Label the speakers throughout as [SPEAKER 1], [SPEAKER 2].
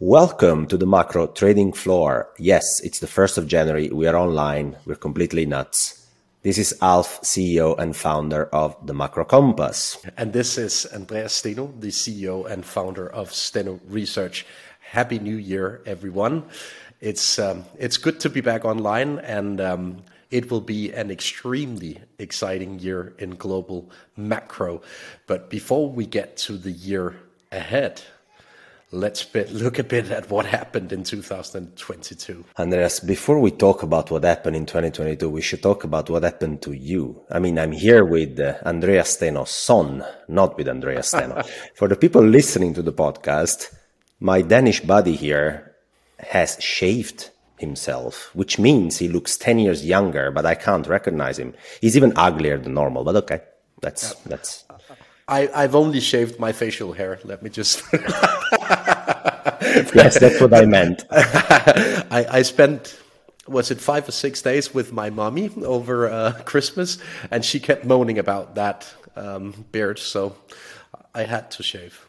[SPEAKER 1] Welcome to the macro trading floor. Yes, it's the 1st of January. We are online. We're completely nuts. This is Alf, CEO and founder of the Macro Compass.
[SPEAKER 2] And this is Andreas Steno, the CEO and founder of Steno Research. Happy New Year, everyone. It's, um, it's good to be back online, and um, it will be an extremely exciting year in global macro. But before we get to the year ahead, let's bit, look a bit at what happened in 2022.
[SPEAKER 1] Andreas, before we talk about what happened in 2022, we should talk about what happened to you. I mean, I'm here with uh, Andreas Steno's son, not with Andreas Steno. For the people listening to the podcast, my Danish buddy here has shaved himself, which means he looks 10 years younger, but I can't recognize him. He's even uglier than normal, but okay. That's, that's,
[SPEAKER 2] I, I've only shaved my facial hair. Let me just.
[SPEAKER 1] yes, that's what I meant.
[SPEAKER 2] I, I spent was it five or six days with my mommy over uh, Christmas, and she kept moaning about that um, beard, so I had to shave.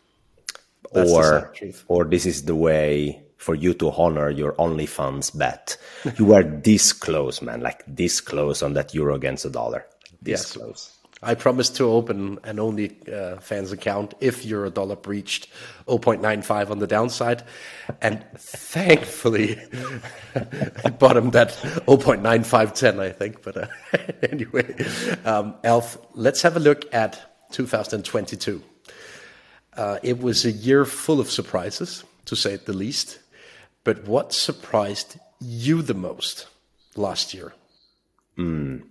[SPEAKER 1] That's or, or this is the way for you to honor your OnlyFans bet. you were this close, man, like this close on that euro against the dollar. This yes. close.
[SPEAKER 2] I promised to open an only uh, fans account if euro dollar breached 0.95 on the downside, and thankfully it bottomed at 0.9510, I think. But uh, anyway, um, Alf, let's have a look at 2022. Uh, it was a year full of surprises, to say the least. But what surprised you the most last year?
[SPEAKER 1] Mm.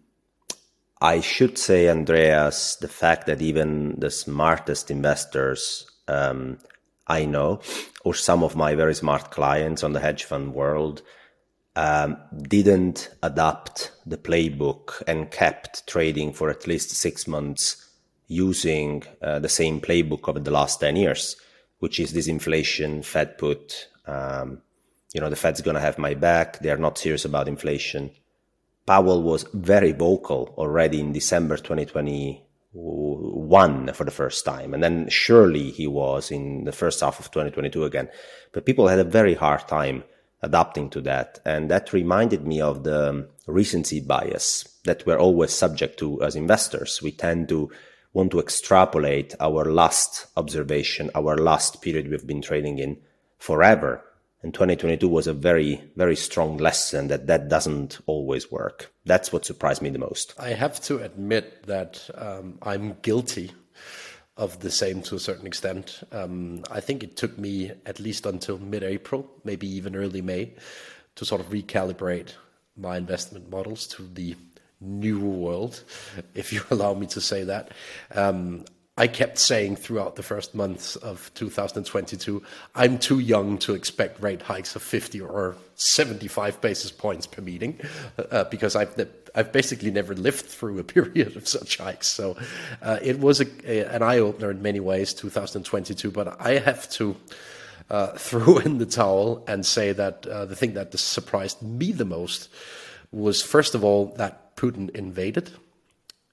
[SPEAKER 1] I should say, Andreas, the fact that even the smartest investors um, I know, or some of my very smart clients on the hedge fund world, um, didn't adapt the playbook and kept trading for at least six months using uh, the same playbook over the last 10 years, which is this inflation, Fed put, um, you know, the Fed's going to have my back. They're not serious about inflation. Powell was very vocal already in December 2021 for the first time. And then surely he was in the first half of 2022 again. But people had a very hard time adapting to that. And that reminded me of the recency bias that we're always subject to as investors. We tend to want to extrapolate our last observation, our last period we've been trading in forever and 2022 was a very very strong lesson that that doesn't always work. That's what surprised me the most.
[SPEAKER 2] I have to admit that um, i'm guilty of the same to a certain extent. Um, i think it took me at least until mid-april maybe even early may to sort of recalibrate my investment models to the new world if you allow me to say that. Um, I kept saying throughout the first months of 2022, I'm too young to expect rate hikes of 50 or 75 basis points per meeting, uh, because I've I've basically never lived through a period of such hikes. So uh, it was a, a, an eye opener in many ways, 2022. But I have to uh, throw in the towel and say that uh, the thing that surprised me the most was, first of all, that Putin invaded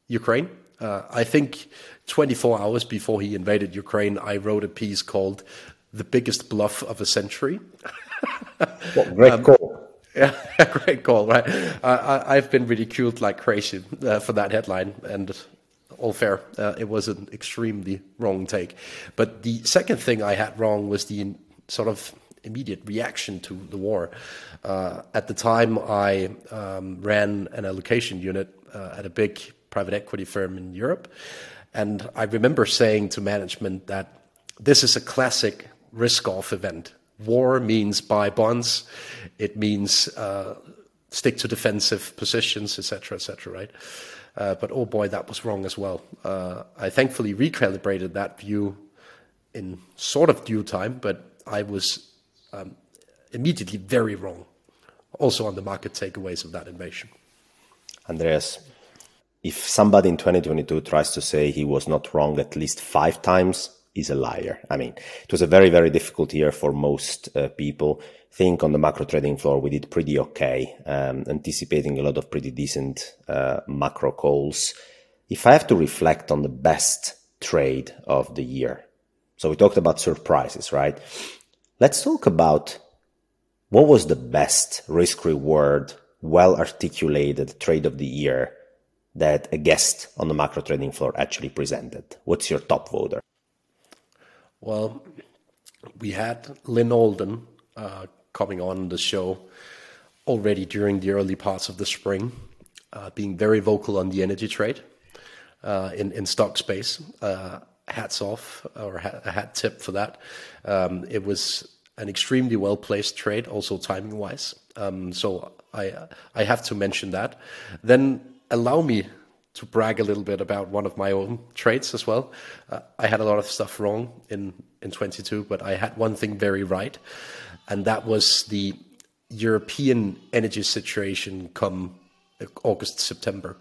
[SPEAKER 2] Ukraine. Uh, I think 24 hours before he invaded Ukraine, I wrote a piece called "The Biggest Bluff of a Century."
[SPEAKER 1] what great um, call!
[SPEAKER 2] Yeah, great call, right? Uh, I, have been ridiculed like crazy uh, for that headline, and all fair. Uh, it was an extremely wrong take. But the second thing I had wrong was the sort of immediate reaction to the war. Uh, at the time, I um, ran an allocation unit uh, at a big private equity firm in Europe. And I remember saying to management that this is a classic risk off event. War means buy bonds, it means uh, stick to defensive positions, etc., etc., right? Uh, but oh boy, that was wrong as well. Uh, I thankfully recalibrated that view in sort of due time, but I was um, immediately very wrong also on the market takeaways of that invasion.
[SPEAKER 1] Andreas, if somebody in 2022 tries to say he was not wrong at least five times, he's a liar. I mean, it was a very, very difficult year for most uh, people. think on the macro trading floor, we did pretty okay, um, anticipating a lot of pretty decent uh, macro calls. If I have to reflect on the best trade of the year, so we talked about surprises, right? let's talk about what was the best risk reward, well articulated trade of the year that a guest on the macro trading floor actually presented? What's your top voter?
[SPEAKER 2] Well, we had Lyn Alden uh, coming on the show already during the early parts of the spring, uh, being very vocal on the energy trade uh, in in stock space. Uh, hats off or a hat tip for that. Um, it was an extremely well placed trade, also timing wise. Um, so I I have to mention that. Then allow me to brag a little bit about one of my own traits as well. Uh, I had a lot of stuff wrong in in 22, but I had one thing very right, and that was the European energy situation come August September.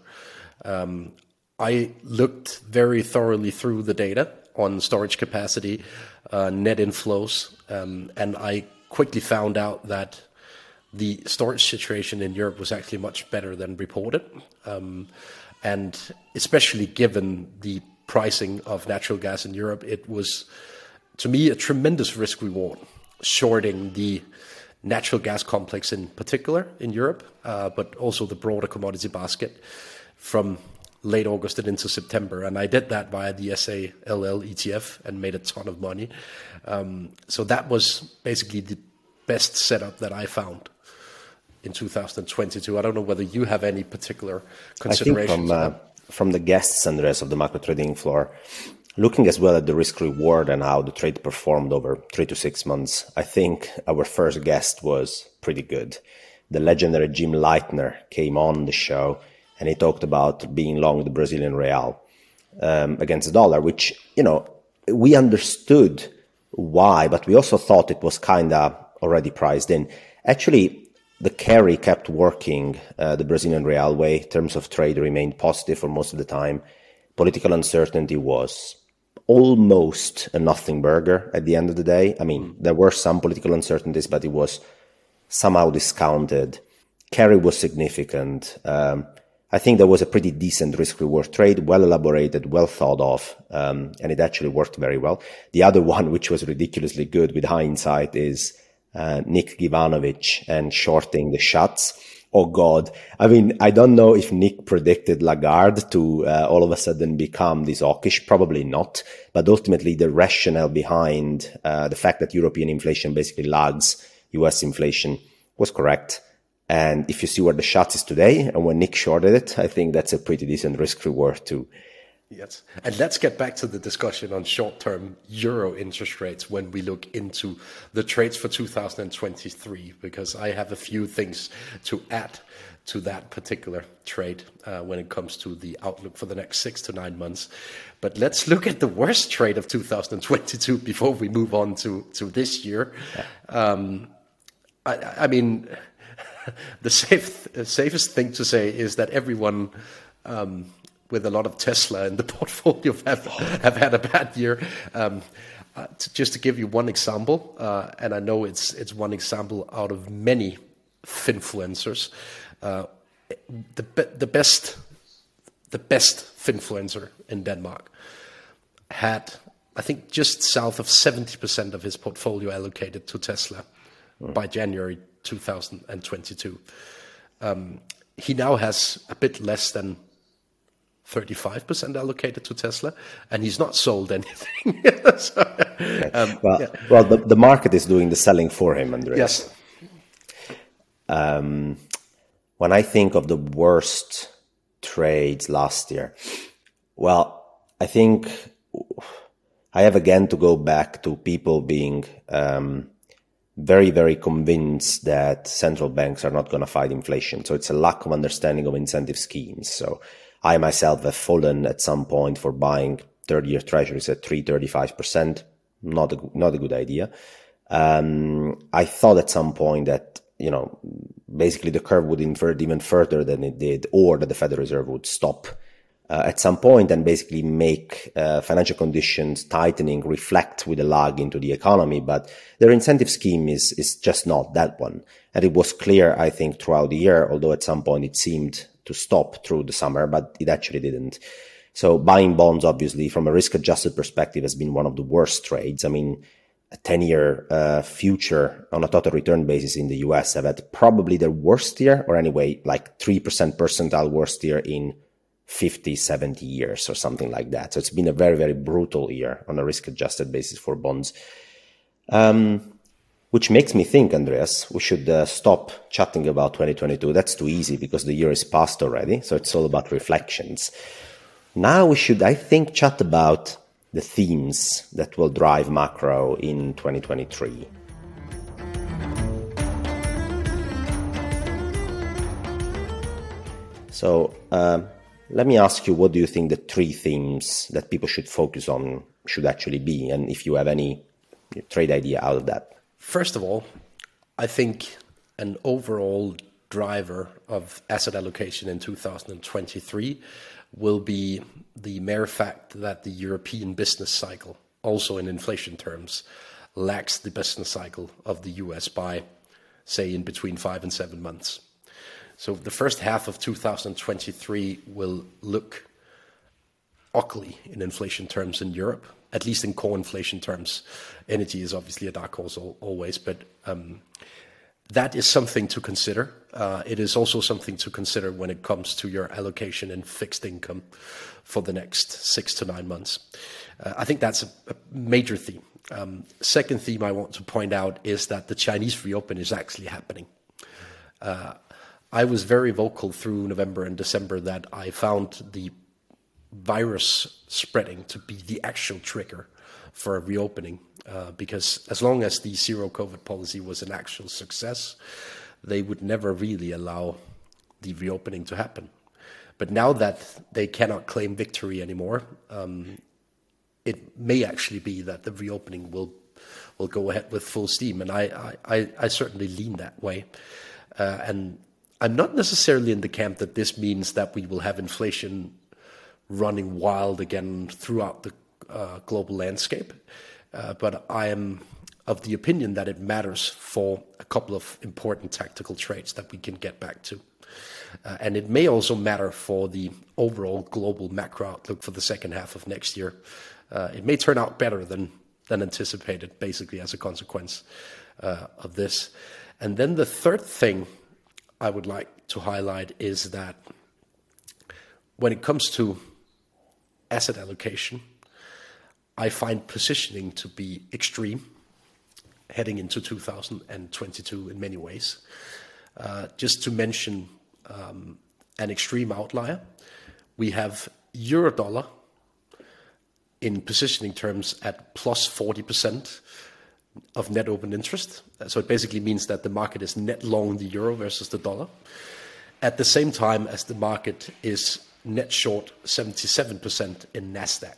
[SPEAKER 2] Um, I looked very thoroughly through the data on storage capacity, uh, net inflows, um, and I quickly found out that the storage situation in Europe was actually much better than reported. Um, and especially given the pricing of natural gas in Europe, it was, to me, a tremendous risk reward, shorting the natural gas complex in particular in Europe, uh, but also the broader commodity basket from late August and into September. And I did that via the SALL ETF and made a ton of money. Um, so that was basically the best setup that I found in 2022. I don't know whether you have any particular considerations.
[SPEAKER 1] From, uh, from, the guests, Andreas, of the macro trading floor, looking as well at the risk reward and how the trade performed over three to six months, I think our first guest was pretty good. The legendary Jim Leitner came on the show and he talked about being long the Brazilian real um, against the dollar, which, you know, we understood why, but we also thought it was kind of already priced in. Actually, the carry kept working. Uh, the Brazilian real way terms of trade remained positive for most of the time. Political uncertainty was almost a nothing burger at the end of the day. I mean, there were some political uncertainties, but it was somehow discounted. Carry was significant. Um, I think there was a pretty decent risk reward trade, well elaborated, well thought of, um, and it actually worked very well. The other one, which was ridiculously good with hindsight, is uh, Nick Givanovic and shorting the Schatz. Oh God. I mean, I don't know if Nick predicted Lagarde to uh, all of a sudden become this hawkish. Probably not. But ultimately, the rationale behind uh, the fact that European inflation basically lags US inflation was correct. And if you see where the Schatz is today and when Nick shorted it, I think that's a pretty decent risk reward too.
[SPEAKER 2] Yes. And let's get back to the discussion on short term euro interest rates when we look into the trades for 2023, because I have a few things to add to that particular trade uh, when it comes to the outlook for the next six to nine months. But let's look at the worst trade of 2022 before we move on to, to this year. Um, I, I, mean, the safe, safest thing to say is that everyone. Um, with a lot of Tesla in the portfolio have, have had a bad year. Um, uh, to, just to give you one example, uh, and I know it's it's one example out of many finfluencers. Uh, the the best the best finfluencer in Denmark had I think just south of seventy percent of his portfolio allocated to Tesla mm. by January 2022. Um, he now has a bit less than 35% allocated to Tesla, and he's not sold anything. so,
[SPEAKER 1] um, well, yeah. well the, the market is doing the selling for him, Andreas.
[SPEAKER 2] Yes.
[SPEAKER 1] Um, when I think of the worst trades last year, well, I think I have again to go back to people being um, very, very convinced that central banks are not going to fight inflation. So it's a lack of understanding of incentive schemes. So I myself have fallen at some point for buying 30 year treasuries at 335%. Not a, not a good idea. Um, I thought at some point that, you know, basically the curve would invert even further than it did, or that the Federal Reserve would stop uh, at some point and basically make uh, financial conditions tightening reflect with a lag into the economy. But their incentive scheme is is just not that one, and it was clear, I think, throughout the year. Although at some point it seemed to stop through the summer, but it actually didn't. So buying bonds, obviously, from a risk adjusted perspective, has been one of the worst trades. I mean, a 10 year uh, future on a total return basis in the US have had probably their worst year, or anyway, like 3% percentile worst year in 50, 70 years or something like that. So it's been a very, very brutal year on a risk adjusted basis for bonds. Um, which makes me think, Andreas, we should uh, stop chatting about 2022. That's too easy because the year is past already. So it's all about reflections. Now we should, I think, chat about the themes that will drive macro in 2023. So uh, let me ask you, what do you think the three themes that people should focus on should actually be? And if you have any trade idea out of that.
[SPEAKER 2] First of all, I think an overall driver of asset allocation in 2023 will be the mere fact that the European business cycle, also in inflation terms, lacks the business cycle of the US by, say, in between five and seven months. So the first half of 2023 will look ugly in inflation terms in Europe, at least in core inflation terms. Energy is obviously a dark horse always, but um, that is something to consider. Uh, it is also something to consider when it comes to your allocation in fixed income for the next six to nine months. Uh, I think that's a, major theme. Um, second theme I want to point out is that the Chinese reopen is actually happening. Uh, I was very vocal through November and December that I found the virus spreading to be the actual trigger for a reopening. Uh, because as long as the zero COVID policy was an actual success, they would never really allow the reopening to happen. But now that they cannot claim victory anymore, um, it may actually be that the reopening will will go ahead with full steam, and I I, I certainly lean that way. Uh, and I'm not necessarily in the camp that this means that we will have inflation running wild again throughout the uh, global landscape. Uh, but I am of the opinion that it matters for a couple of important tactical traits that we can get back to. Uh, and it may also matter for the overall global macro outlook for the second half of next year. Uh, it may turn out better than, than anticipated, basically, as a consequence uh, of this. And then the third thing I would like to highlight is that when it comes to asset allocation, I find positioning to be extreme heading into 2022 in many ways. Uh, just to mention um, an extreme outlier, we have euro dollar in positioning terms at plus 40% of net open interest. So it basically means that the market is net long the euro versus the dollar. At the same time as the market is net short 77% in NASDAQ.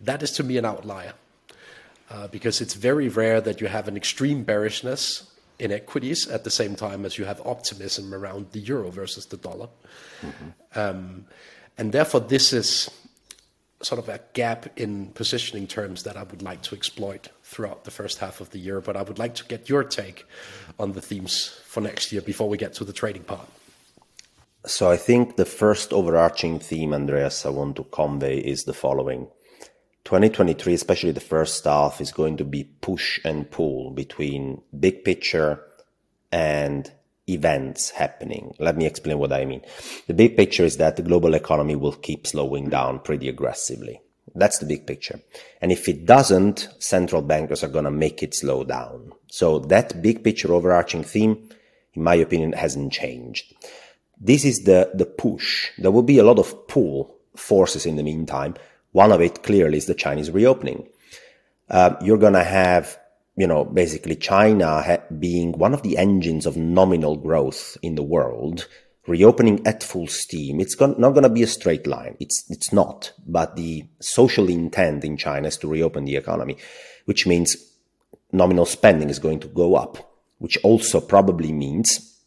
[SPEAKER 2] That is to me an outlier uh, because it's very rare that you have an extreme bearishness in equities at the same time as you have optimism around the euro versus the dollar. Mm-hmm. Um, and therefore, this is sort of a gap in positioning terms that I would like to exploit throughout the first half of the year. But I would like to get your take on the themes for next year before we get to the trading part.
[SPEAKER 1] So I think the first overarching theme, Andreas, I want to convey is the following. 2023, especially the first half, is going to be push and pull between big picture and events happening. Let me explain what I mean. The big picture is that the global economy will keep slowing down pretty aggressively. That's the big picture. And if it doesn't, central bankers are going to make it slow down. So that big picture overarching theme, in my opinion, hasn't changed. This is the, the push. There will be a lot of pull forces in the meantime. One of it clearly is the Chinese reopening. Uh, you're going to have, you know, basically China ha- being one of the engines of nominal growth in the world, reopening at full steam. It's not going to be a straight line. It's, it's not. But the social intent in China is to reopen the economy, which means nominal spending is going to go up, which also probably means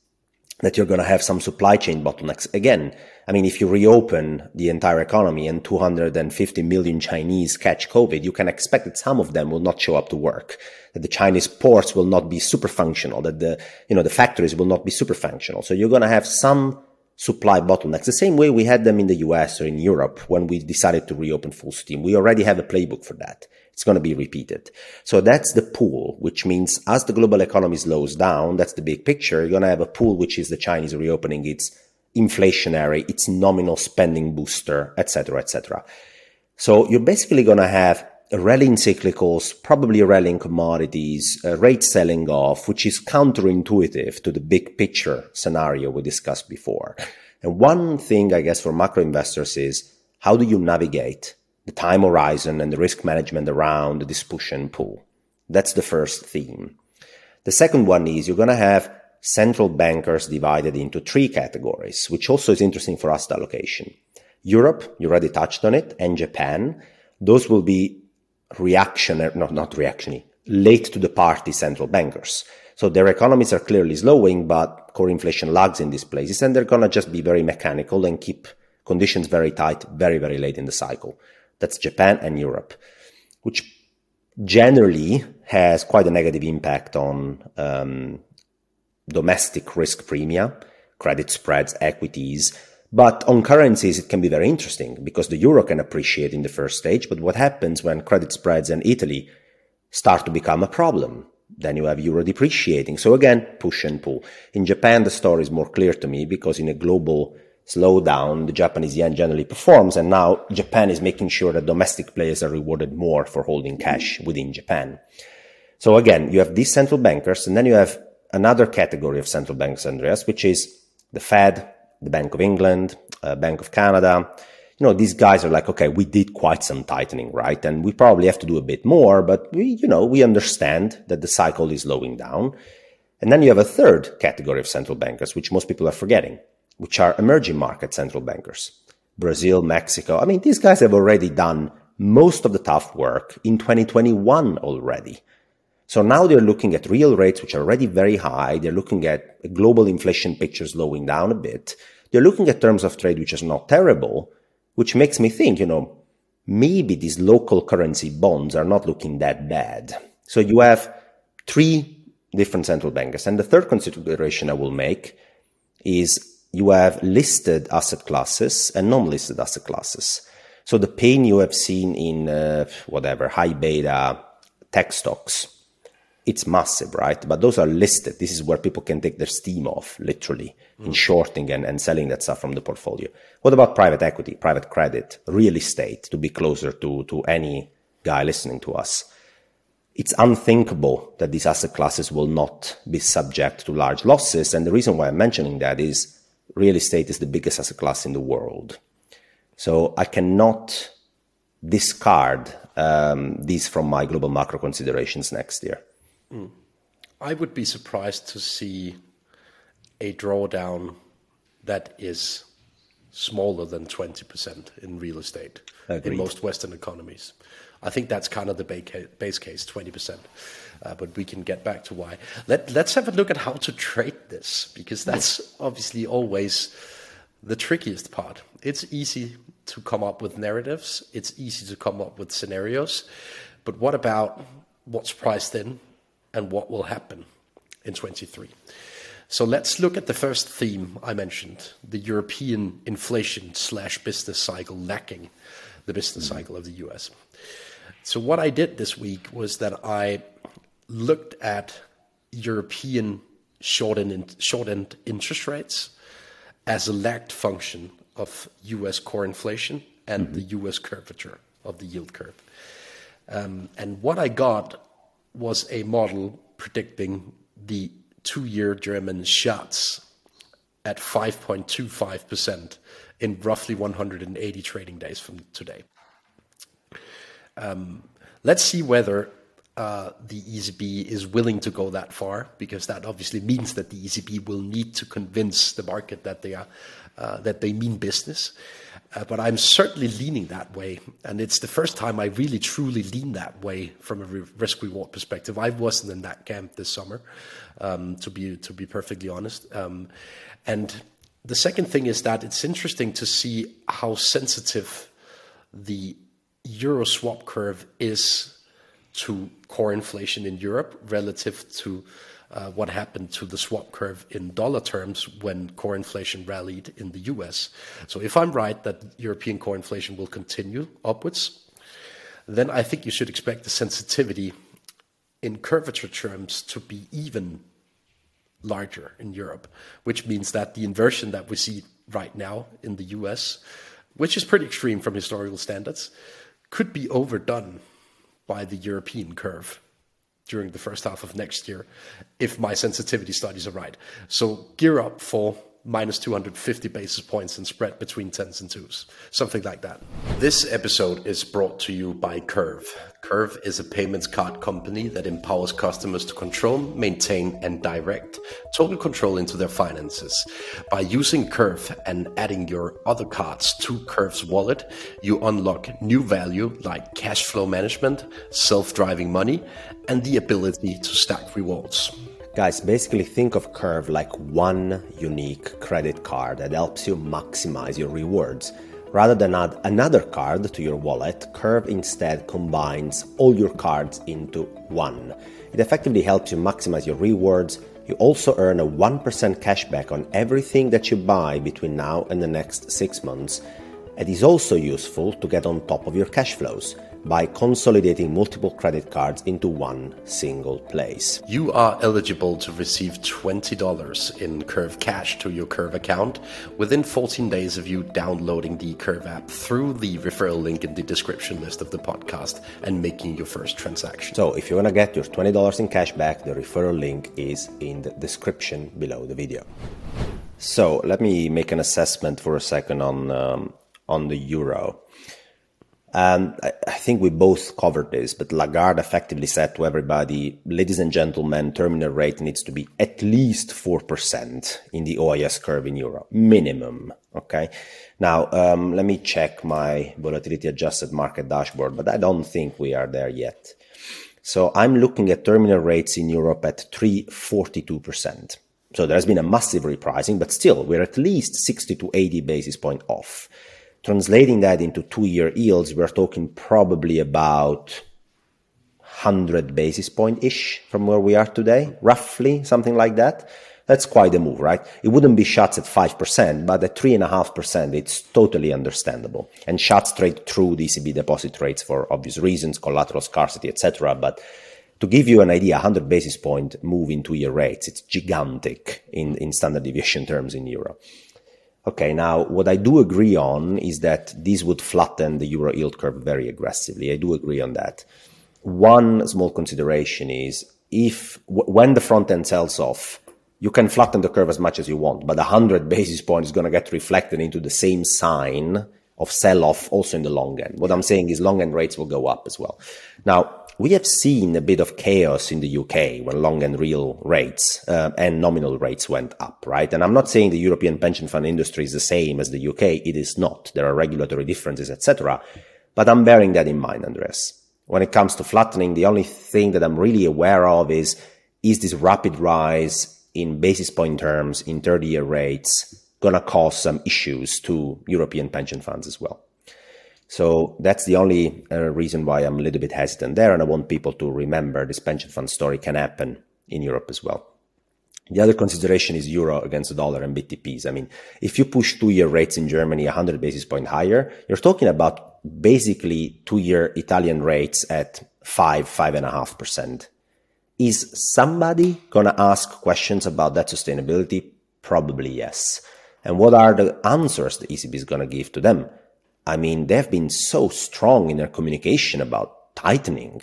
[SPEAKER 1] that you're going to have some supply chain bottlenecks. Again, I mean, if you reopen the entire economy and 250 million Chinese catch COVID, you can expect that some of them will not show up to work, that the Chinese ports will not be super functional, that the, you know, the factories will not be super functional. So you're going to have some supply bottlenecks, the same way we had them in the US or in Europe when we decided to reopen full steam. We already have a playbook for that. It's going to be repeated. So that's the pool, which means as the global economy slows down, that's the big picture. You're going to have a pool, which is the Chinese reopening its inflationary, its nominal spending booster, etc., etc. So you're basically going to have a rally cyclicals, probably rallying commodities, a rate selling off, which is counterintuitive to the big picture scenario we discussed before. And one thing, I guess, for macro investors is how do you navigate the time horizon and the risk management around this push and pull? That's the first theme. The second one is you're going to have central bankers divided into three categories, which also is interesting for asset allocation. Europe, you already touched on it, and Japan. Those will be reactionary, not, not reactionary, late to the party central bankers. So their economies are clearly slowing, but core inflation lags in these places, and they're going to just be very mechanical and keep conditions very tight very, very late in the cycle. That's Japan and Europe, which generally has quite a negative impact on um, domestic risk premia, credit spreads, equities. But on currencies, it can be very interesting because the euro can appreciate in the first stage. But what happens when credit spreads and Italy start to become a problem? Then you have euro depreciating. So again, push and pull. In Japan, the story is more clear to me because in a global slowdown, the Japanese yen generally performs. And now Japan is making sure that domestic players are rewarded more for holding cash within Japan. So again, you have these central bankers and then you have another category of central banks, Andreas, which is the Fed, the Bank of England, uh, Bank of Canada. You know, these guys are like, okay, we did quite some tightening, right? And we probably have to do a bit more, but we, you know, we understand that the cycle is slowing down. And then you have a third category of central bankers, which most people are forgetting, which are emerging market central bankers. Brazil, Mexico. I mean, these guys have already done most of the tough work in 2021 already. So now they're looking at real rates, which are already very high. They're looking at global inflation picture slowing down a bit. They're looking at terms of trade, which is not terrible, which makes me think, you know, maybe these local currency bonds are not looking that bad. So you have three different central bankers. And the third consideration I will make is you have listed asset classes and non-listed asset classes. So the pain you have seen in uh, whatever high beta tech stocks it's massive, right? But those are listed. This is where people can take their steam off, literally, mm. in shorting and, and selling that stuff from the portfolio. What about private equity, private credit, real estate, to be closer to, to any guy listening to us? It's unthinkable that these asset classes will not be subject to large losses. And the reason why I'm mentioning that is real estate is the biggest asset class in the world. So I cannot discard um, these from my global macro considerations next year. Mm.
[SPEAKER 2] I would be surprised to see a drawdown that is smaller than 20% in real estate Agreed. in most Western economies. I think that's kind of the base case, 20%. Uh, but we can get back to why. Let, let's have a look at how to trade this, because that's obviously always the trickiest part. It's easy to come up with narratives, it's easy to come up with scenarios. But what about what's priced in? And what will happen in 23. So let's look at the first theme I mentioned the European inflation slash business cycle lacking the business mm-hmm. cycle of the US. So, what I did this week was that I looked at European short end, short end interest rates as a lagged function of US core inflation and mm-hmm. the US curvature of the yield curve. Um, and what I got was a model predicting the two year German Schatz at 5.25% in roughly 180 trading days from today. Um, let's see whether uh, the ECB is willing to go that far, because that obviously means that the ECB will need to convince the market that they are uh, that they mean business. Uh, but I'm certainly leaning that way. And it's the first time I really truly lean that way from a risk reward perspective. I wasn't in that camp this summer, um, to, be, to be perfectly honest. Um, and the second thing is that it's interesting to see how sensitive the euro swap curve is to core inflation in Europe relative to uh, what happened to the swap curve in dollar terms when core inflation rallied in the US. So if I'm right that European core inflation will continue upwards, then I think you should expect the sensitivity in curvature terms to be even larger in Europe, which means that the inversion that we see right now in the US, which is pretty extreme from historical standards, could be overdone by the European curve during the first half of next year if my sensitivity studies are right. So gear up for minus 250 basis points in spread between 10s and 2s, something like that. This episode is brought to you by Curve. Curve is a payments card company that empowers customers to control, maintain, and direct total control into their finances. By using Curve and adding your other cards to Curve's wallet, you unlock new value like cash flow management, self driving money, and the ability to stack rewards.
[SPEAKER 1] Guys, basically think of Curve like one unique credit card that helps you maximize your rewards. Rather than add another card to your wallet, Curve instead combines all your cards into one. It effectively helps you maximize your rewards. You also earn a 1% cashback on everything that you buy between now and the next six months. It is also useful to get on top of your cash flows by consolidating multiple credit cards into one single place.
[SPEAKER 2] You are eligible to receive $20 in Curve Cash to your Curve account within 14 days of you downloading the Curve app through the referral link in the description list of the podcast and making your first transaction.
[SPEAKER 1] So, if you want to get your $20 in cash back, the referral link is in the description below the video. So, let me make an assessment for a second on um, on the euro. And I, I think we both covered this, but Lagarde effectively said to everybody, ladies and gentlemen, terminal rate needs to be at least 4% in the OIS curve in Europe, minimum. Okay. Now, um, let me check my volatility adjusted market dashboard, but I don't think we are there yet. So I'm looking at terminal rates in Europe at 342%. So there has been a massive repricing, but still we're at least 60 to 80 basis point off. Translating that into two-year yields, we're talking probably about 100 basis point-ish from where we are today, roughly, something like that. That's quite a move, right? It wouldn't be Schatz at 5%, but at 3.5%, it's totally understandable. And Schatz trade through ECB deposit rates for obvious reasons, collateral scarcity, etc. But to give you an idea, 100 basis point move in two-year rates, it's gigantic in, in standard deviation terms in euro. Okay, now what I do agree on is that this would flatten the euro yield curve very aggressively. I do agree on that. One small consideration is if when the front end sells off, you can flatten the curve as much as you want, but 100 basis points is going to get reflected into the same sign of sell off also in the long end. What I'm saying is long end rates will go up as well. Now, we have seen a bit of chaos in the UK when long and real rates uh, and nominal rates went up, right? And I'm not saying the European pension fund industry is the same as the UK. It is not. There are regulatory differences, etc. But I'm bearing that in mind, Andreas. When it comes to flattening, the only thing that I'm really aware of is is this rapid rise in basis point terms in 30 year rates going to cause some issues to European pension funds as well? So that's the only uh, reason why I'm a little bit hesitant there. And I want people to remember this pension fund story can happen in Europe as well. The other consideration is euro against the dollar and BTPs. I mean, if you push two year rates in Germany 100 basis point higher, you're talking about basically two year Italian rates at five, five and a half percent. Is somebody going to ask questions about that sustainability? Probably yes. And what are the answers the ECB is going to give to them? I mean, they've been so strong in their communication about tightening.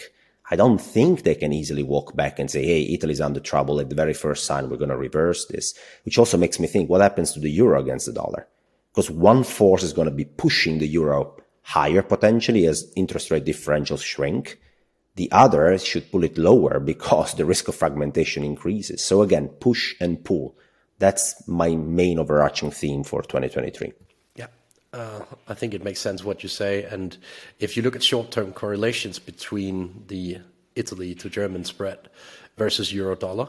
[SPEAKER 1] I don't think they can easily walk back and say, hey, Italy's under trouble at the very first sign. We're going to reverse this, which also makes me think what happens to the euro against the dollar? Because one force is going to be pushing the euro higher potentially as interest rate differentials shrink. The other should pull it lower because the risk of fragmentation increases. So again, push and pull. That's my main overarching theme for 2023.
[SPEAKER 2] I think it makes sense what you say. And if you look at short term correlations between the Italy to German spread versus euro dollar,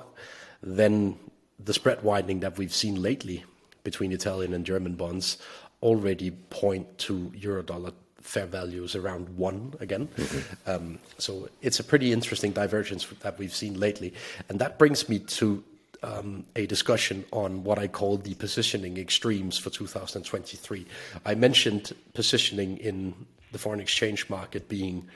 [SPEAKER 2] then the spread widening that we've seen lately between Italian and German bonds already point to euro dollar fair values around one again. Mm-hmm. Um, so it's a pretty interesting divergence that we've seen lately. And that brings me to um, a discussion on what I call the positioning extremes for 2023. I mentioned positioning in the foreign exchange market being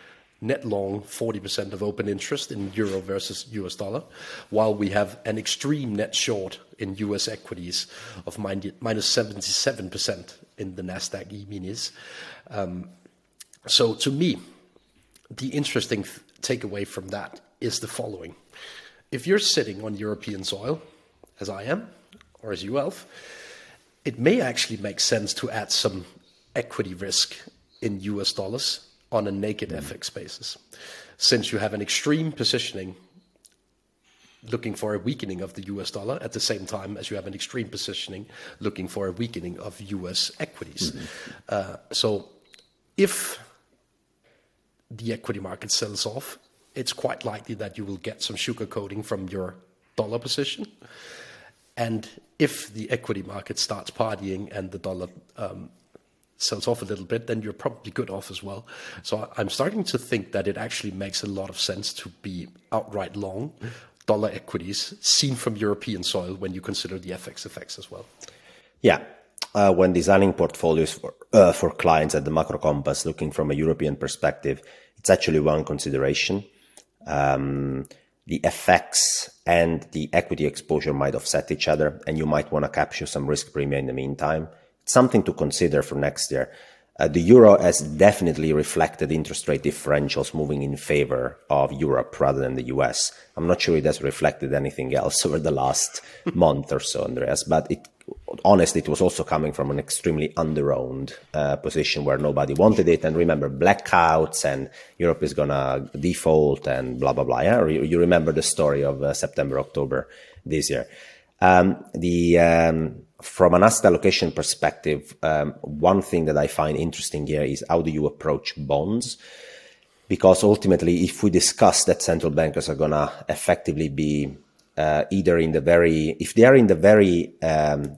[SPEAKER 2] net long 40% of open interest in euro versus US dollar, while we have an extreme net short in US equities of minus 77% in the NASDAQ E-minis. Um, so to me, the interesting takeaway from that is the following. If you're sitting on European soil, as I am, or as you, Alf, it may actually make sense to add some equity risk in US dollars on a naked mm. FX basis, since you have an extreme positioning looking for a weakening of the US dollar at the same time as you have an extreme positioning looking for a weakening of US equities. Mm-hmm. Uh, so if the equity market sells off, it's quite likely that you will get some sugar coating from your dollar position. And if the equity market starts partying and the dollar um, sells off a little bit, then you're probably good off as well. So I'm starting to think that it actually makes a lot of sense to be outright long dollar equities seen from European soil when you consider the FX effects as well.
[SPEAKER 1] Yeah. Uh, when designing portfolios for, uh, for clients at the macro compass, looking from a European perspective, it's actually one consideration. Um, the FX and the equity exposure might offset each other, and you might want to capture some risk premium in the meantime. It's something to consider for next year. Uh, the euro has definitely reflected interest rate differentials moving in favor of Europe rather than the US. I'm not sure it has reflected anything else over the last month or so, Andreas, but it honestly, it was also coming from an extremely underowned uh, position where nobody wanted it. And remember, blackouts and Europe is gonna default and blah blah blah. Yeah, you, you remember the story of uh, September, October this year. Um, the um, from an asset allocation perspective, um, one thing that I find interesting here is how do you approach bonds? Because ultimately, if we discuss that central bankers are gonna effectively be uh, either in the very if they are in the very um,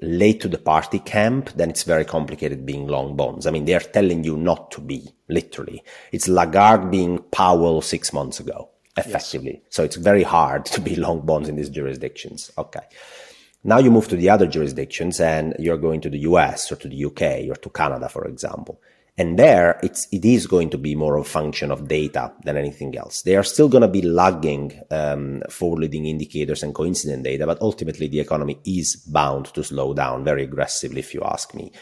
[SPEAKER 1] late to the party camp, then it's very complicated being long bonds. I mean, they're telling you not to be, literally. It's Lagarde being Powell six months ago, effectively. Yes. So it's very hard to be long bonds in these jurisdictions. Okay. Now you move to the other jurisdictions and you're going to the US or to the UK or to Canada, for example. And there, it's, it is going to be more of a function of data than anything else. They are still going to be lagging um, forward-leading indicators and coincident data, but ultimately the economy is bound to slow down very aggressively, if you ask me.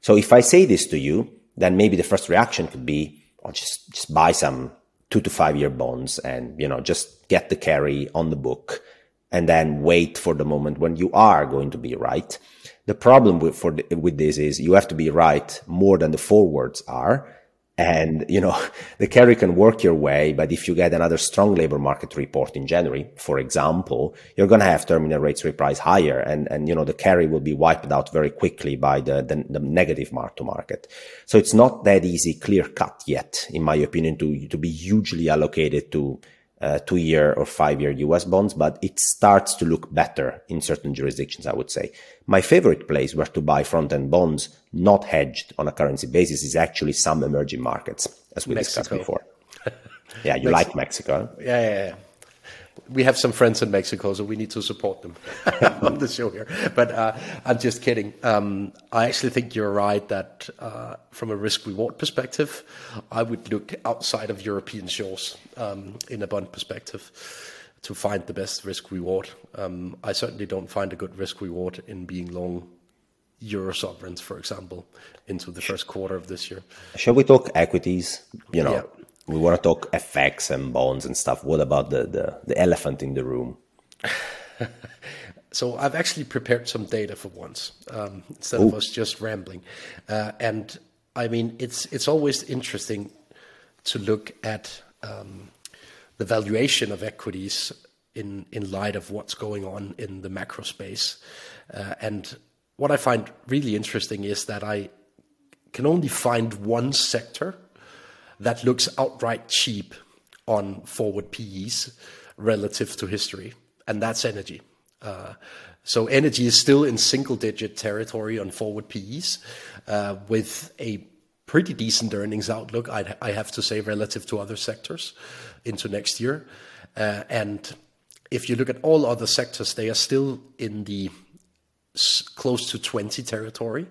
[SPEAKER 1] So if I say this to you, then maybe the first reaction could be, oh, just, just buy some two to five year bonds and, you know, just get the carry on the book and then wait for the moment when you are going to be right. The problem with for the, with this is you have to be right more than the forwards are. And, you know, the carry can work your way, but if you get another strong labor market report in January, for example, you're going to have terminal rates reprice higher and, and, you know, the carry will be wiped out very quickly by the, the, the negative mark to market. So it's not that easy, clear cut yet, in my opinion, to, to be hugely allocated to uh, two year or five year US bonds, but it starts to look better in certain jurisdictions, I would say. My favorite place where to buy front end bonds, not hedged on a currency basis, is actually some emerging markets, as we Mexico. discussed before. yeah, you Mexico. like Mexico?
[SPEAKER 2] Yeah, yeah, yeah we have some friends in Mexico, so we need to support them on the show here. But uh, I'm just kidding. Um, I actually think you're right that uh, from a risk reward perspective, I would look outside of European shores um, in a bond perspective to find the best risk reward. Um, I certainly don't find a good risk reward in being long euro sovereigns, for example, into the first quarter of this year.
[SPEAKER 1] Shall we talk equities? You know, yeah we want to talk FX and bonds and stuff. What about the, the, the elephant in the room?
[SPEAKER 2] so I've actually prepared some data for once um, instead Ooh. of us just rambling. Uh, and I mean, it's it's always interesting to look at um, the valuation of equities in in light of what's going on in the macro space. Uh, and what I find really interesting is that I can only find one sector that looks outright cheap on forward PEs relative to history, and that's energy. Uh, so energy is still in single-digit territory on forward PEs, uh, with a pretty decent earnings outlook, I'd, I have to say, relative to other sectors into next year. Uh, and if you look at all other sectors, they are still in the close to 20 territory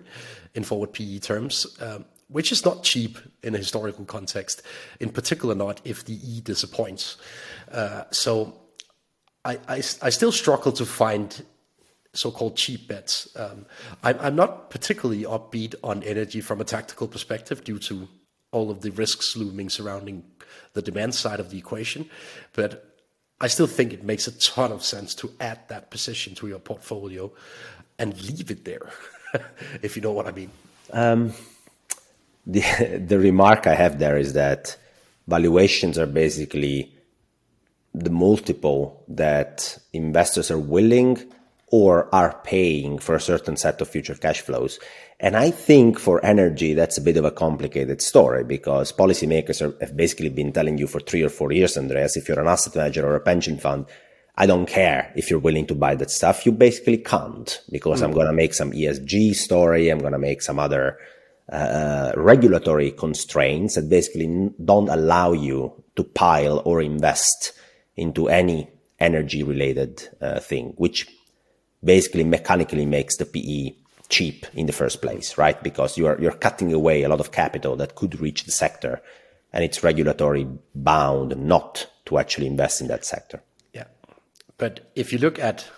[SPEAKER 2] in forward PE terms. Um, which is not cheap in a historical context, in particular not if the E disappoints. Uh, so I, I, I, still struggle to find so-called cheap bets. Um, I'm, I'm not particularly upbeat on energy from a tactical perspective due to all of the risks looming surrounding the demand side of the equation, but I still think it makes a ton of sense to add that position to your portfolio and leave it there, if you know what I mean. Um,
[SPEAKER 1] the the remark I have there is that valuations are basically the multiple that investors are willing or are paying for a certain set of future cash flows. And I think for energy, that's a bit of a complicated story because policymakers are, have basically been telling you for three or four years, Andreas, if you're an asset manager or a pension fund, I don't care if you're willing to buy that stuff. You basically can't because mm. I'm going to make some ESG story. I'm going to make some other uh, regulatory constraints that basically don't allow you to pile or invest into any energy related uh, thing, which basically mechanically makes the PE cheap in the first place, right? Because you're you're cutting away a lot of capital that could reach the sector, and it's regulatory bound not to actually invest in that sector.
[SPEAKER 2] Yeah, but if you look at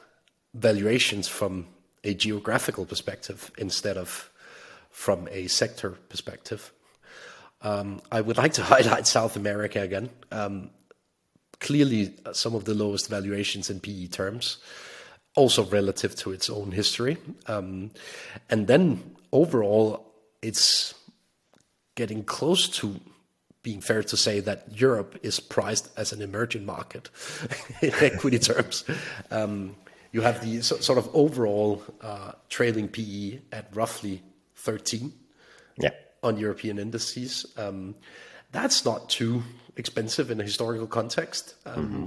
[SPEAKER 2] valuations from a geographical perspective instead of from a sector perspective. Um, I would like to highlight South America again. Um, clearly, uh, some of the lowest valuations in PE terms, also relative to its own history. Um, and then overall, it's getting close to being fair to say that Europe is priced as an emerging market in equity terms. Um, you have the so, sort of overall uh, trailing PE at roughly 13
[SPEAKER 1] yeah.
[SPEAKER 2] on European indices. Um, that's not too expensive in a historical context. Um, mm-hmm.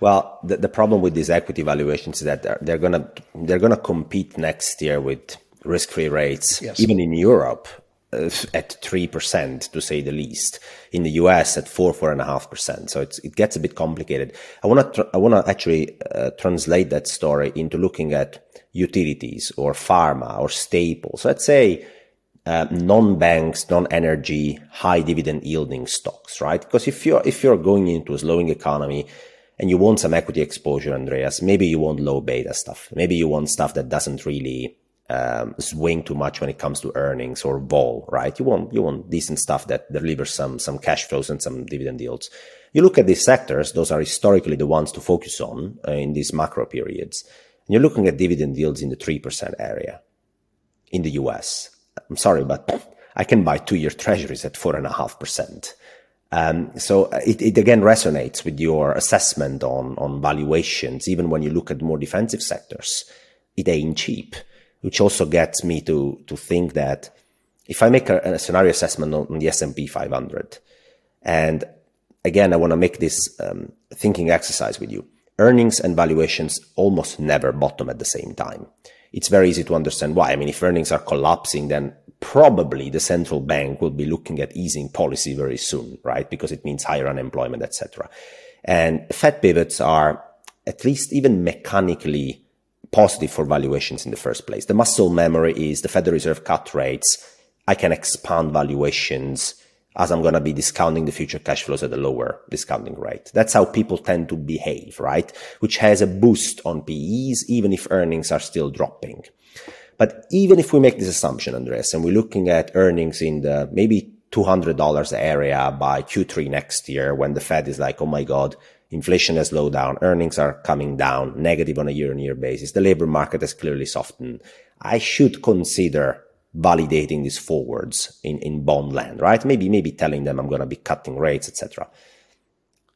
[SPEAKER 1] Well, the, the problem with these equity valuations is that they're, they're gonna they're gonna compete next year with risk-free rates, yes. even in Europe uh, at three percent to say the least. In the US, at four four and a half percent. So it gets a bit complicated. I want to tr- I want to actually uh, translate that story into looking at utilities or pharma or staples. Let's say uh, non-banks, non-energy, high dividend yielding stocks, right? Because if you're if you're going into a slowing economy and you want some equity exposure, Andreas, maybe you want low beta stuff. Maybe you want stuff that doesn't really um, swing too much when it comes to earnings or vol, right? You want you want decent stuff that delivers some some cash flows and some dividend yields. You look at these sectors; those are historically the ones to focus on uh, in these macro periods. And you're looking at dividend yields in the 3% area in the US. I'm sorry, but I can buy two year treasuries at 4.5%. Um, so it, it again resonates with your assessment on, on valuations, even when you look at more defensive sectors. It ain't cheap, which also gets me to, to think that if I make a, a scenario assessment on, on the S&P 500, and again, I want to make this um, thinking exercise with you earnings and valuations almost never bottom at the same time. It's very easy to understand why. I mean, if earnings are collapsing, then probably the central bank will be looking at easing policy very soon, right? Because it means higher unemployment, etc. And Fed pivots are at least even mechanically positive for valuations in the first place. The muscle memory is the Federal Reserve cut rates. I can expand valuations as I'm going to be discounting the future cash flows at a lower discounting rate. That's how people tend to behave, right? Which has a boost on PEs, even if earnings are still dropping. But even if we make this assumption, Andreas, and we're looking at earnings in the maybe $200 area by Q3 next year, when the Fed is like, oh my God, inflation has slowed down, earnings are coming down, negative on a year on year basis, the labor market has clearly softened. I should consider validating these forwards in, in bond land, right? Maybe, maybe telling them I'm going to be cutting rates, etc.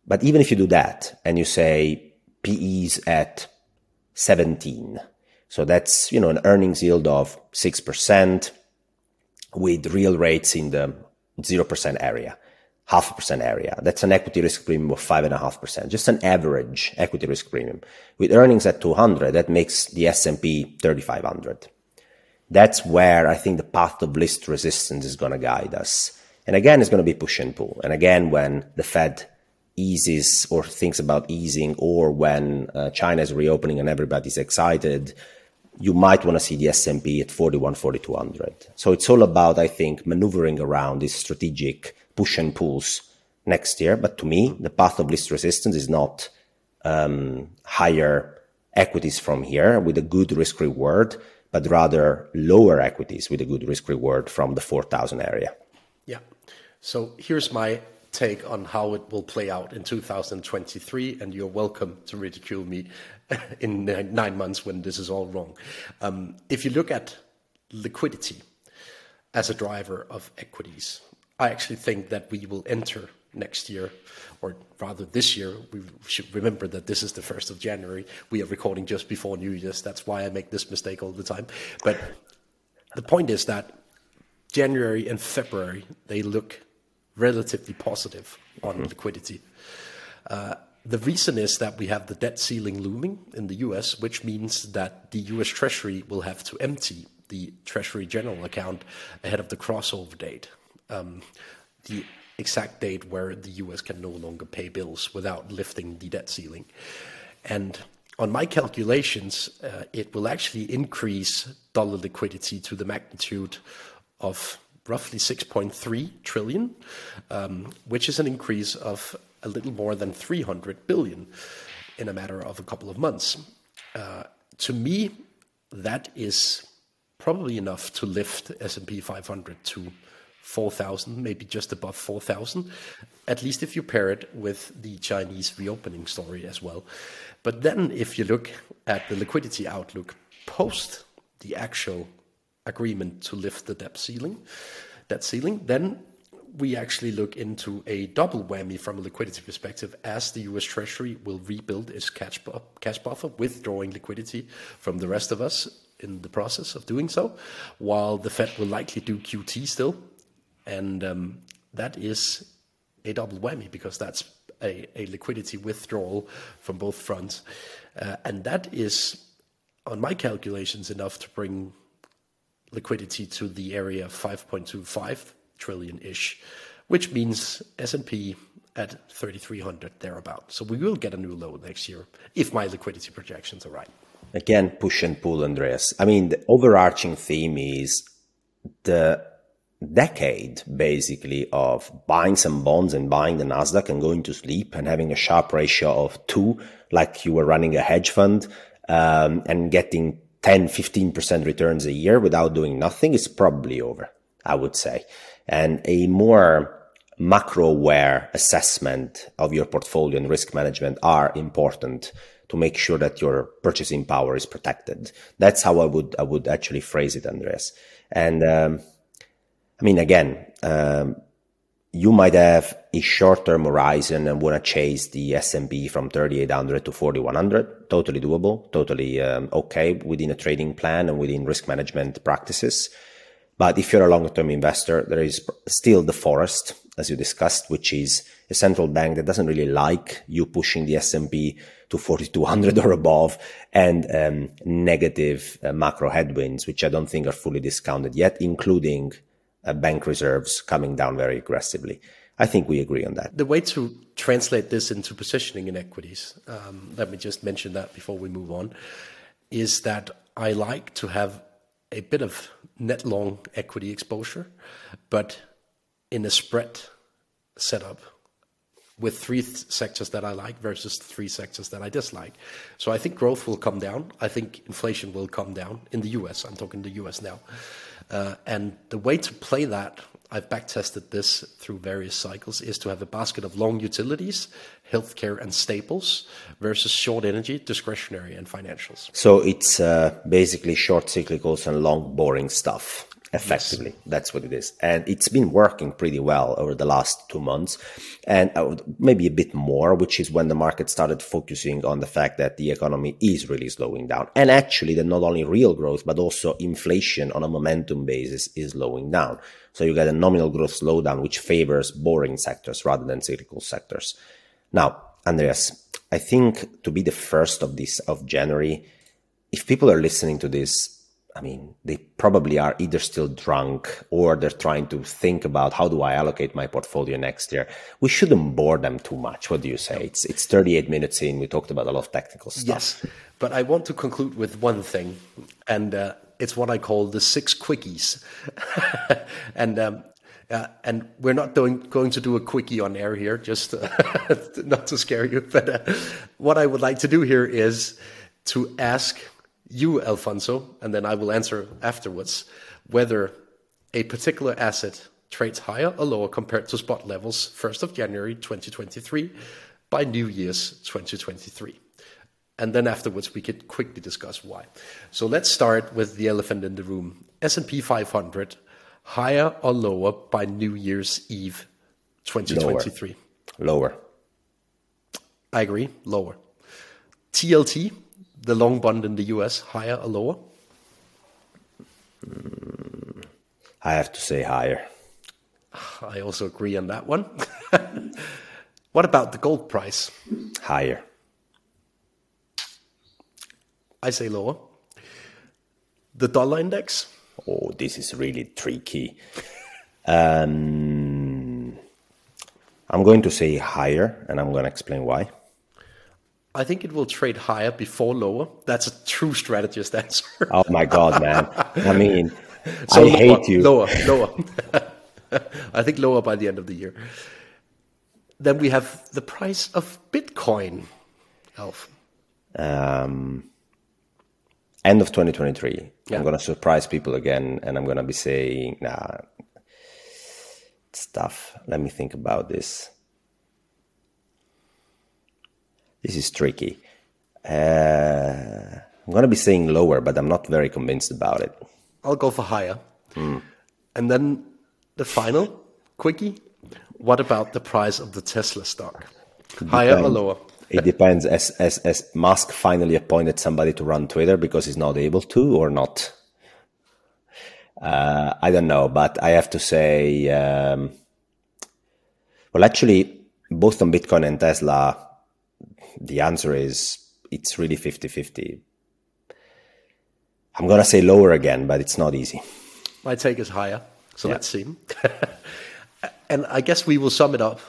[SPEAKER 1] But even if you do that and you say PE's at 17, so that's, you know, an earnings yield of 6% with real rates in the 0% area, half a percent area. That's an equity risk premium of five and a half percent, just an average equity risk premium. With earnings at 200, that makes the S&P 3500 that's where I think the path of least resistance is going to guide us. And again, it's going to be push and pull. And again, when the Fed eases or thinks about easing, or when uh, China is reopening and everybody's excited, you might want to see the S&P at 41, 4200. So it's all about, I think, maneuvering around these strategic push and pulls next year. But to me, the path of least resistance is not um, higher equities from here with a good risk reward, but rather lower equities with a good risk reward from the 4000 area.
[SPEAKER 2] Yeah. So here's my take on how it will play out in 2023, and you're welcome to ridicule me in nine months when this is all wrong. Um, if you look at liquidity as a driver of equities, I actually think that we will enter next year, or rather this year. We should remember that this is the 1st of January. We are recording just before New Year's. That's why I make this mistake all the time. But the point is that January and February, they look relatively positive on mm-hmm. liquidity. Uh, the reason is that we have the debt ceiling looming in the US, which means that the US Treasury will have to empty the Treasury General account ahead of the crossover date, um, the exact date where the US can no longer pay bills without lifting the debt ceiling. And on my calculations, uh, it will actually increase dollar liquidity to the magnitude of roughly 6.3 trillion, um, which is an increase of a little more than 300 billion in a matter of a couple of months. Uh, to me, that is probably enough to lift S&P 500 to 4,000, maybe just above 4,000, at least if you pair it with the Chinese reopening story as well. But then if you look at the liquidity outlook post the actual agreement to lift the debt ceiling, debt ceiling, then we actually look into a double whammy from a liquidity perspective as the US Treasury will rebuild its cash, bu- cash buffer, withdrawing liquidity from the rest of us in the process of doing so, while the Fed will likely do QT still. And um, that is a double whammy because that's a, a liquidity withdrawal from both fronts. Uh, and that is, on my calculations, enough to bring liquidity to the area of 5.25 trillion ish, which means S&P at 3,300 thereabout. So we will get a new low next year if my liquidity projections are right.
[SPEAKER 1] Again, push and pull, Andreas. I mean, the overarching theme is the decade basically of buying some bonds and buying the Nasdaq and going to sleep and having a Sharpe ratio of two, like you were running a hedge fund, um, and getting 10, 15% returns a year without doing nothing is probably over, I would say. And a more macro aware assessment of your portfolio and risk management are important to make sure that your purchasing power is protected. That's how I would, I would actually phrase it, Andreas. And, um, I mean, again, um, you might have a short-term horizon and want to chase the S&P from 3800 to 4100. Totally doable, totally um, okay within a trading plan and within risk management practices. But if you're a long-term investor, there is still the forest, as you discussed, which is a central bank that doesn't really like you pushing the S&P to 4200 or above and um, negative uh, macro headwinds, which I don't think are fully discounted yet, including bank reserves coming down very aggressively. I think we agree on that.
[SPEAKER 2] The way to translate this into positioning in equities, um, let me just mention that before we move on, is that I like to have a bit of net long equity exposure, but in a spread setup with three th- sectors that I like versus three sectors that I dislike. So I think growth will come down. I think inflation will come down in the US. I'm talking the US now. Uh, and the way to play that, I've backtested this through various cycles, is to have a basket of long utilities, healthcare, and staples versus short energy, discretionary, and financials.
[SPEAKER 1] So it's uh, basically short cyclicals and long boring stuff effectively. Yes. That's what it is. And it's been working pretty well over the last two months and uh, maybe a bit more, which is when the market started focusing on the fact that the economy is really slowing down. And actually that not only real growth, but also inflation on a momentum basis is slowing down. So you get a nominal growth slowdown, which favors boring sectors rather than cyclical sectors. Now, Andreas, I think to be the first of this of January, if people are listening to this I mean, they probably are either still drunk or they're trying to think about how do I allocate my portfolio next year. We shouldn't bore them too much. What do you say? It's it's 38 minutes in. We talked about a lot of technical stuff.
[SPEAKER 2] Yes, but I want to conclude with one thing, and uh, it's what I call the six quickies. and um, uh, and we're not doing, going to do a quickie on air here, just uh, not to scare you. But uh, what I would like to do here is to ask you, Alfonso, and then I will answer afterwards, whether a particular asset trades higher or lower compared to spot levels 1st of January 2023 by New Year's 2023. And then afterwards we could quickly discuss why. So let's start with the elephant in the room. S&P 500 higher or lower by New Year's Eve 2023?
[SPEAKER 1] Lower. lower.
[SPEAKER 2] I agree, lower. TLT the long bond in the US higher or lower?
[SPEAKER 1] I have to say higher.
[SPEAKER 2] I also agree on that one. what about the gold price?
[SPEAKER 1] Higher.
[SPEAKER 2] I say lower. The dollar index?
[SPEAKER 1] Oh, this is really tricky. um, I'm going to say higher, and I'm going to explain why.
[SPEAKER 2] I think it will trade higher before lower. That's a true strategist answer.
[SPEAKER 1] oh my god, man! I mean, so I lower, hate you.
[SPEAKER 2] Lower, lower. I think lower by the end of the year. Then we have the price of Bitcoin. Alf.
[SPEAKER 1] Um, end of 2023. Yeah. I'm going to surprise people again, and I'm going to be saying, "Nah, it's tough. Let me think about this." This is tricky. Uh, I'm going to be saying lower, but I'm not very convinced about it.
[SPEAKER 2] I'll go for higher. Mm. And then the final quickie. What about the price of the Tesla stock? Higher or lower?
[SPEAKER 1] it depends. As, as, as Musk finally appointed somebody to run Twitter because he's not able to or not. Uh, I don't know, but I have to say, um, well, actually, both on Bitcoin and Tesla, the answer is it's really 50 50. I'm going to say lower again, but it's not easy.
[SPEAKER 2] My take is higher. So yeah. let's see. and I guess we will sum it up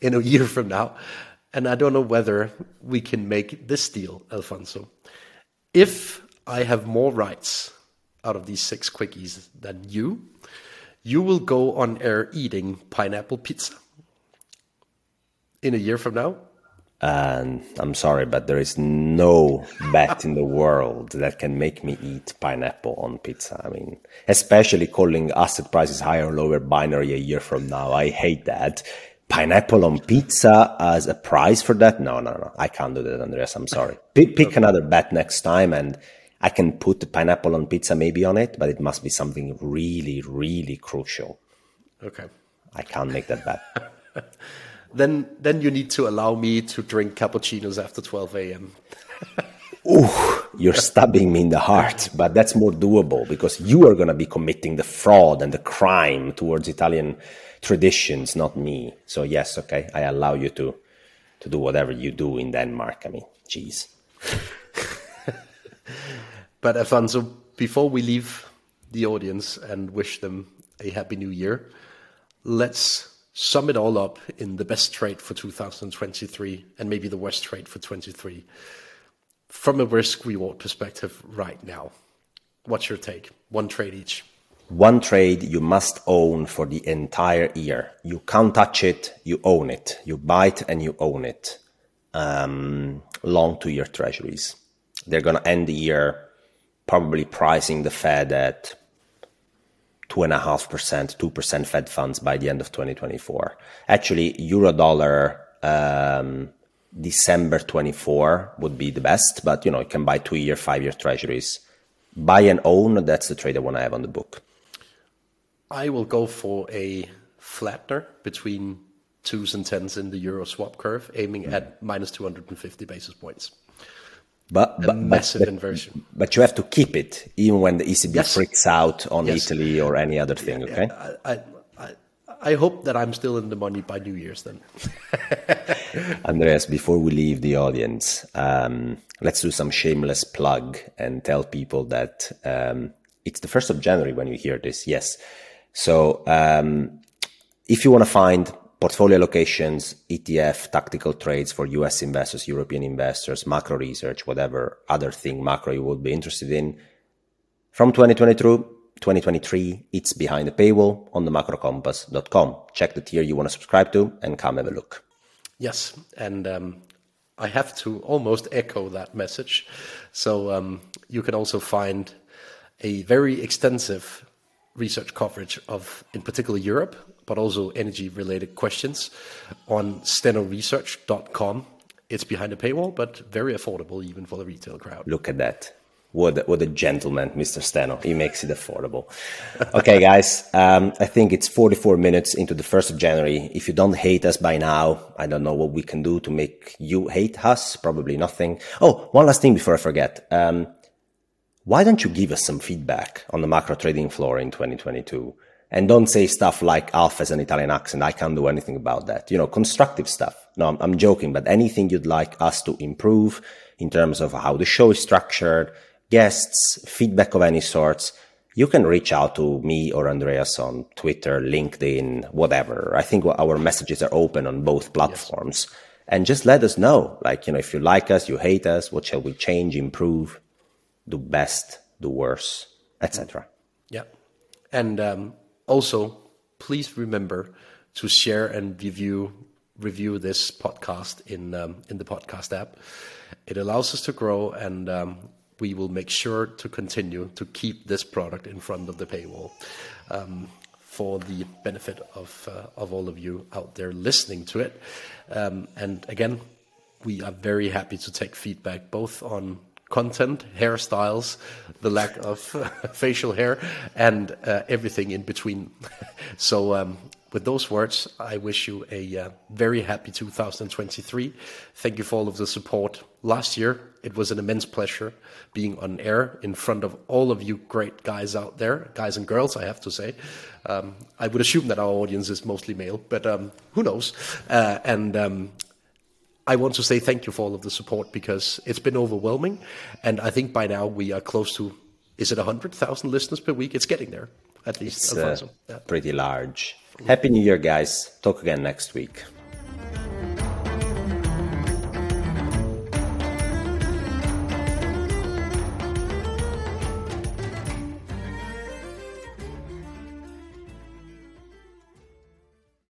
[SPEAKER 2] in a year from now. And I don't know whether we can make this deal, Alfonso. If I have more rights out of these six quickies than you, you will go on air eating pineapple pizza in a year from now
[SPEAKER 1] and I'm sorry, but there is no bet in the world that can make me eat pineapple on pizza. I mean, especially calling asset prices higher or lower binary a year from now. I hate that. Pineapple on pizza as a prize for that? No, no, no. I can't do that, Andreas. I'm sorry. Pick, pick okay. another bet next time and I can put the pineapple on pizza maybe on it, but it must be something really, really crucial.
[SPEAKER 2] Okay.
[SPEAKER 1] I can't make that bet.
[SPEAKER 2] then then you need to allow me to drink cappuccinos after 12 a.m.
[SPEAKER 1] Ooh, you're stabbing me in the heart, but that's more doable because you are going to be committing the fraud and the crime towards Italian traditions, not me. So yes, okay, I allow you to to do whatever you do in Denmark. I mean, jeez.
[SPEAKER 2] but Alfonso, before we leave the audience and wish them a happy new year, let's sum it all up in the best trade for 2023 and maybe the worst trade for 23 from a risk reward perspective right now. What's your take? One trade each.
[SPEAKER 1] One trade you must own for the entire year. You can't touch it, you own it. You buy it and you own it. Um, long two year treasuries. They're going to end the year probably pricing the Fed at 2.5%, 2% Fed funds by the end of 2024. Actually, euro dollar um, December 24 would be the best, but you know, you can buy two year, five year treasuries. Buy and own, that's the trade I want to have on the book.
[SPEAKER 2] I will go for a flatter between twos and tens in the euro swap curve, aiming mm. at minus 250 basis points.
[SPEAKER 1] But, but
[SPEAKER 2] massive
[SPEAKER 1] but,
[SPEAKER 2] inversion.
[SPEAKER 1] But you have to keep it even when the ECB yes. freaks out on yes. Italy or any other thing. Yeah, okay.
[SPEAKER 2] I, I, I hope that I'm still in the money by New Year's then.
[SPEAKER 1] Andreas, before we leave the audience, um, let's do some shameless plug and tell people that um, it's the 1st of January when you hear this. Yes. So um, if you want to find portfolio allocations, ETF, tactical trades for US investors, European investors, macro research, whatever other thing macro you would be interested in, from 2022 2023, it's behind the paywall on the macrocompass.com. Check the tier you want to subscribe to and come have a look.
[SPEAKER 2] Yes, and um, I have to almost echo that message. So um, you can also find a very extensive research coverage of, in particular, Europe, but also energy-related questions on stenoresearch.com. It's behind a paywall, but very affordable even for the retail crowd.
[SPEAKER 1] Look at that. What, what a gentleman, Mr. Steno. He makes it affordable. okay, guys, um, I think it's 44 minutes into the 1st of January. If you don't hate us by now, I don't know what we can do to make you hate us. Probably nothing. Oh, one last thing before I forget. Um, why don't you give us some feedback on the macro trading floor in 2022? And don't say stuff like Alf as an Italian accent. I can't do anything about that. You know, constructive stuff. No, I'm, I'm joking, but anything you'd like us to improve in terms of how the show is structured, guests, feedback of any sorts, you can reach out to me or Andreas on Twitter, LinkedIn, whatever. I think our messages are open on both platforms. Yes. And just let us know, like, you know, if you like us, you hate us, what shall we change, improve, do best, do worse, etc.
[SPEAKER 2] Yeah. And um, also, please remember to share and review review this podcast in um, in the podcast app. It allows us to grow and um, we will make sure to continue to keep this product in front of the paywall um, for the benefit of uh, of all of you out there listening to it. Um, and again, we are very happy to take feedback both on content, hairstyles, the lack of facial hair, and uh, everything in between. so um, with those words, I wish you a uh, very happy 2023. Thank you for all of the support last year. It was an immense pleasure being on air in front of all of you great guys out there, guys and girls, I have to say. Um, I would assume that our audience is mostly male, but um, who knows? Uh, and um, I want to say thank you for all of the support because it's been overwhelming. And I think by now we are close to, is it 100,000 listeners per week? It's getting there, at least.
[SPEAKER 1] It's uh, yeah. pretty large. Happy New Year, guys. Talk again next week.